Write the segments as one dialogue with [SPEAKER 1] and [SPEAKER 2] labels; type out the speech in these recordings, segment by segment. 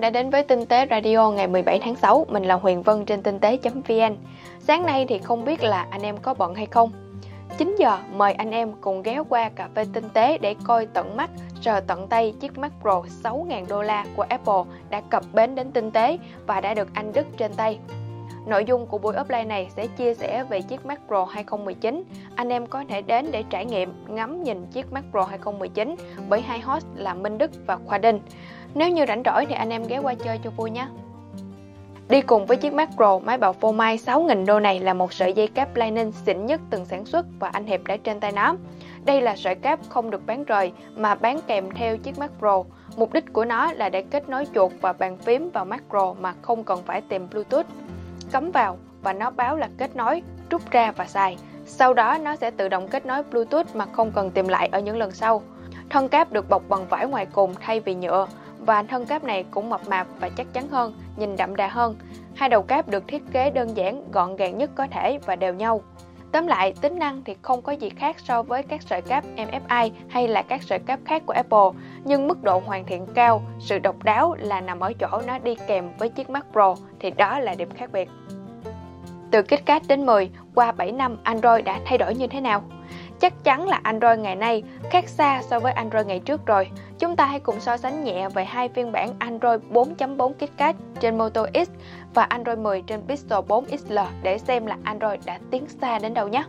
[SPEAKER 1] đã đến với Tinh tế Radio ngày 17 tháng 6. Mình là Huyền Vân trên tinh tế.vn. Sáng nay thì không biết là anh em có bận hay không? 9 giờ mời anh em cùng ghé qua cà phê tinh tế để coi tận mắt, sờ tận tay chiếc Mac Pro 6.000 đô la của Apple đã cập bến đến tinh tế và đã được anh Đức trên tay. Nội dung của buổi offline này sẽ chia sẻ về chiếc Mac Pro 2019. Anh em có thể đến để trải nghiệm, ngắm nhìn chiếc Mac Pro 2019 bởi hai host là Minh Đức và Khoa Đinh. Nếu như rảnh rỗi thì anh em ghé qua chơi cho vui nhé. Đi cùng với chiếc macro máy bào phô mai 6.000 đô này là một sợi dây cáp Lightning xịn nhất từng sản xuất và anh Hiệp đã trên tay nó. Đây là sợi cáp không được bán rời mà bán kèm theo chiếc Mac Pro. Mục đích của nó là để kết nối chuột và bàn phím vào Mac Pro mà không cần phải tìm Bluetooth. Cắm vào và nó báo là kết nối, rút ra và xài. Sau đó nó sẽ tự động kết nối Bluetooth mà không cần tìm lại ở những lần sau. Thân cáp được bọc bằng vải ngoài cùng thay vì nhựa và thân cáp này cũng mập mạp và chắc chắn hơn, nhìn đậm đà hơn. Hai đầu cáp được thiết kế đơn giản, gọn gàng nhất có thể và đều nhau. Tóm lại, tính năng thì không có gì khác so với các sợi cáp MFI hay là các sợi cáp khác của Apple, nhưng mức độ hoàn thiện cao, sự độc đáo là nằm ở chỗ nó đi kèm với chiếc Mac Pro thì đó là điểm khác biệt. Từ KitKat đến 10, qua 7 năm Android đã thay đổi như thế nào? Chắc chắn là Android ngày nay khác xa so với Android ngày trước rồi. Chúng ta hãy cùng so sánh nhẹ về hai phiên bản Android 4.4 KitKat trên Moto X và Android 10 trên Pixel 4 XL để xem là Android đã tiến xa đến đâu nhé.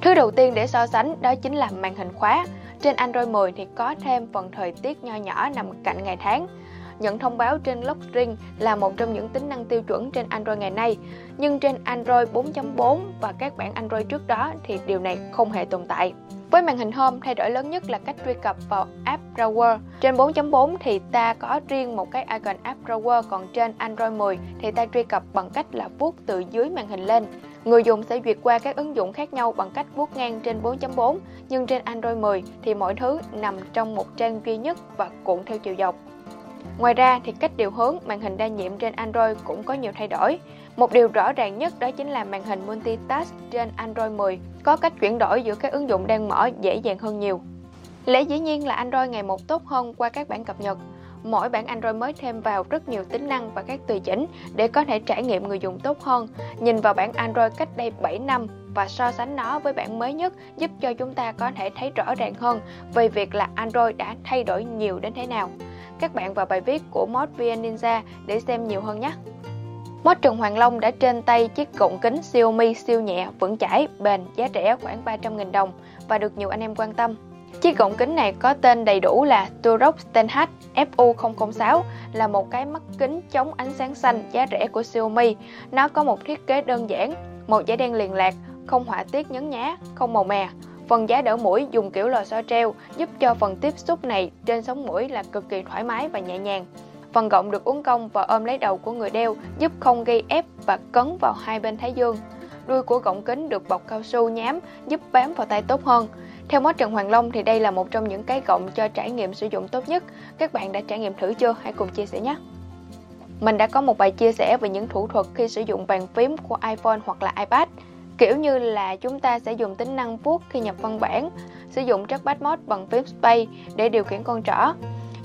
[SPEAKER 1] Thứ đầu tiên để so sánh đó chính là màn hình khóa. Trên Android 10 thì có thêm phần thời tiết nho nhỏ nằm cạnh ngày tháng nhận thông báo trên lock string là một trong những tính năng tiêu chuẩn trên Android ngày nay. Nhưng trên Android 4.4 và các bản Android trước đó thì điều này không hề tồn tại. Với màn hình Home, thay đổi lớn nhất là cách truy cập vào App Drawer. Trên 4.4 thì ta có riêng một cái icon App Drawer, còn trên Android 10 thì ta truy cập bằng cách là vuốt từ dưới màn hình lên. Người dùng sẽ duyệt qua các ứng dụng khác nhau bằng cách vuốt ngang trên 4.4, nhưng trên Android 10 thì mọi thứ nằm trong một trang duy nhất và cuộn theo chiều dọc. Ngoài ra thì cách điều hướng màn hình đa nhiệm trên Android cũng có nhiều thay đổi. Một điều rõ ràng nhất đó chính là màn hình multitask trên Android 10 có cách chuyển đổi giữa các ứng dụng đang mở dễ dàng hơn nhiều. Lẽ dĩ nhiên là Android ngày một tốt hơn qua các bản cập nhật. Mỗi bản Android mới thêm vào rất nhiều tính năng và các tùy chỉnh để có thể trải nghiệm người dùng tốt hơn. Nhìn vào bản Android cách đây 7 năm và so sánh nó với bản mới nhất giúp cho chúng ta có thể thấy rõ ràng hơn về việc là Android đã thay đổi nhiều đến thế nào các bạn vào bài viết của Mod VN Ninja để xem nhiều hơn nhé. Mod Trần Hoàng Long đã trên tay chiếc cộng kính Xiaomi siêu nhẹ, vững chãi, bền, giá rẻ khoảng 300.000 đồng và được nhiều anh em quan tâm. Chiếc gọng kính này có tên đầy đủ là Turok Tenhat FU006 là một cái mắt kính chống ánh sáng xanh giá rẻ của Xiaomi. Nó có một thiết kế đơn giản, một dải đen liền lạc, không họa tiết nhấn nhá, không màu mè. Phần giá đỡ mũi dùng kiểu lò xo treo giúp cho phần tiếp xúc này trên sống mũi là cực kỳ thoải mái và nhẹ nhàng. Phần gọng được uốn cong và ôm lấy đầu của người đeo giúp không gây ép và cấn vào hai bên thái dương. Đuôi của gọng kính được bọc cao su nhám giúp bám vào tay tốt hơn. Theo mốt Trần Hoàng Long thì đây là một trong những cái gọng cho trải nghiệm sử dụng tốt nhất. Các bạn đã trải nghiệm thử chưa? Hãy cùng chia sẻ nhé! Mình đã có một bài chia sẻ về những thủ thuật khi sử dụng bàn phím của iPhone hoặc là iPad. Kiểu như là chúng ta sẽ dùng tính năng vuốt khi nhập văn bản, sử dụng trackpad mode bằng phím space để điều khiển con trỏ,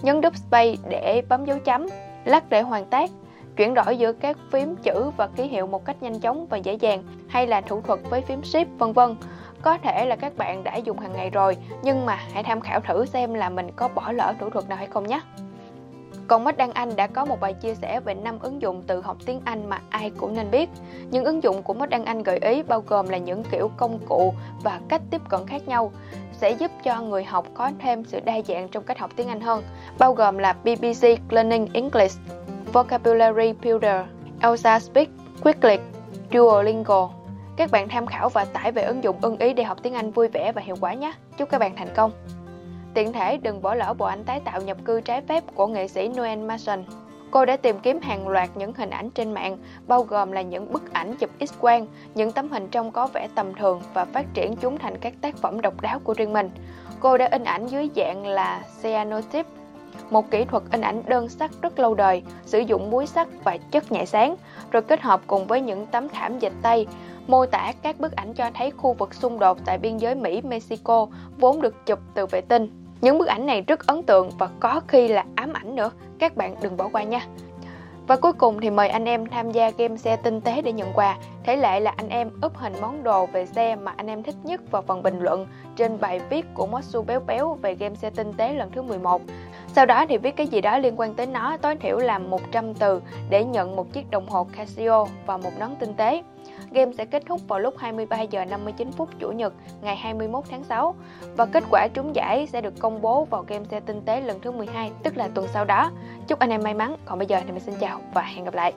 [SPEAKER 1] nhấn đúp space để bấm dấu chấm, lắc để hoàn tác, chuyển đổi giữa các phím chữ và ký hiệu một cách nhanh chóng và dễ dàng, hay là thủ thuật với phím shift vân vân. Có thể là các bạn đã dùng hàng ngày rồi, nhưng mà hãy tham khảo thử xem là mình có bỏ lỡ thủ thuật nào hay không nhé. Còn Mất Đăng Anh đã có một bài chia sẻ về 5 ứng dụng tự học tiếng Anh mà ai cũng nên biết. Những ứng dụng của Mất Đăng Anh gợi ý bao gồm là những kiểu công cụ và cách tiếp cận khác nhau sẽ giúp cho người học có thêm sự đa dạng trong cách học tiếng Anh hơn, bao gồm là BBC Learning English, Vocabulary Builder, Elsa Speak, Quickly, Duolingo. Các bạn tham khảo và tải về ứng dụng ưng ý để học tiếng Anh vui vẻ và hiệu quả nhé. Chúc các bạn thành công! Tiện thể đừng bỏ lỡ bộ ảnh tái tạo nhập cư trái phép của nghệ sĩ Noel Mason. Cô đã tìm kiếm hàng loạt những hình ảnh trên mạng, bao gồm là những bức ảnh chụp x-quang, những tấm hình trông có vẻ tầm thường và phát triển chúng thành các tác phẩm độc đáo của riêng mình. Cô đã in ảnh dưới dạng là cyanotype, một kỹ thuật in ảnh đơn sắc rất lâu đời, sử dụng muối sắt và chất nhạy sáng, rồi kết hợp cùng với những tấm thảm dịch tay, mô tả các bức ảnh cho thấy khu vực xung đột tại biên giới Mỹ-Mexico vốn được chụp từ vệ tinh. Những bức ảnh này rất ấn tượng và có khi là ám ảnh nữa. Các bạn đừng bỏ qua nha. Và cuối cùng thì mời anh em tham gia game xe tinh tế để nhận quà. Thể lệ là anh em up hình món đồ về xe mà anh em thích nhất vào phần bình luận trên bài viết của Mosu Béo Béo về game xe tinh tế lần thứ 11. Sau đó thì viết cái gì đó liên quan tới nó tối thiểu là 100 từ để nhận một chiếc đồng hồ Casio và một nón tinh tế. Game sẽ kết thúc vào lúc 23 giờ 59 phút Chủ nhật ngày 21 tháng 6 và kết quả trúng giải sẽ được công bố vào game xe tinh tế lần thứ 12, tức là tuần sau đó. Chúc anh em may mắn. Còn bây giờ thì mình xin chào và hẹn gặp lại.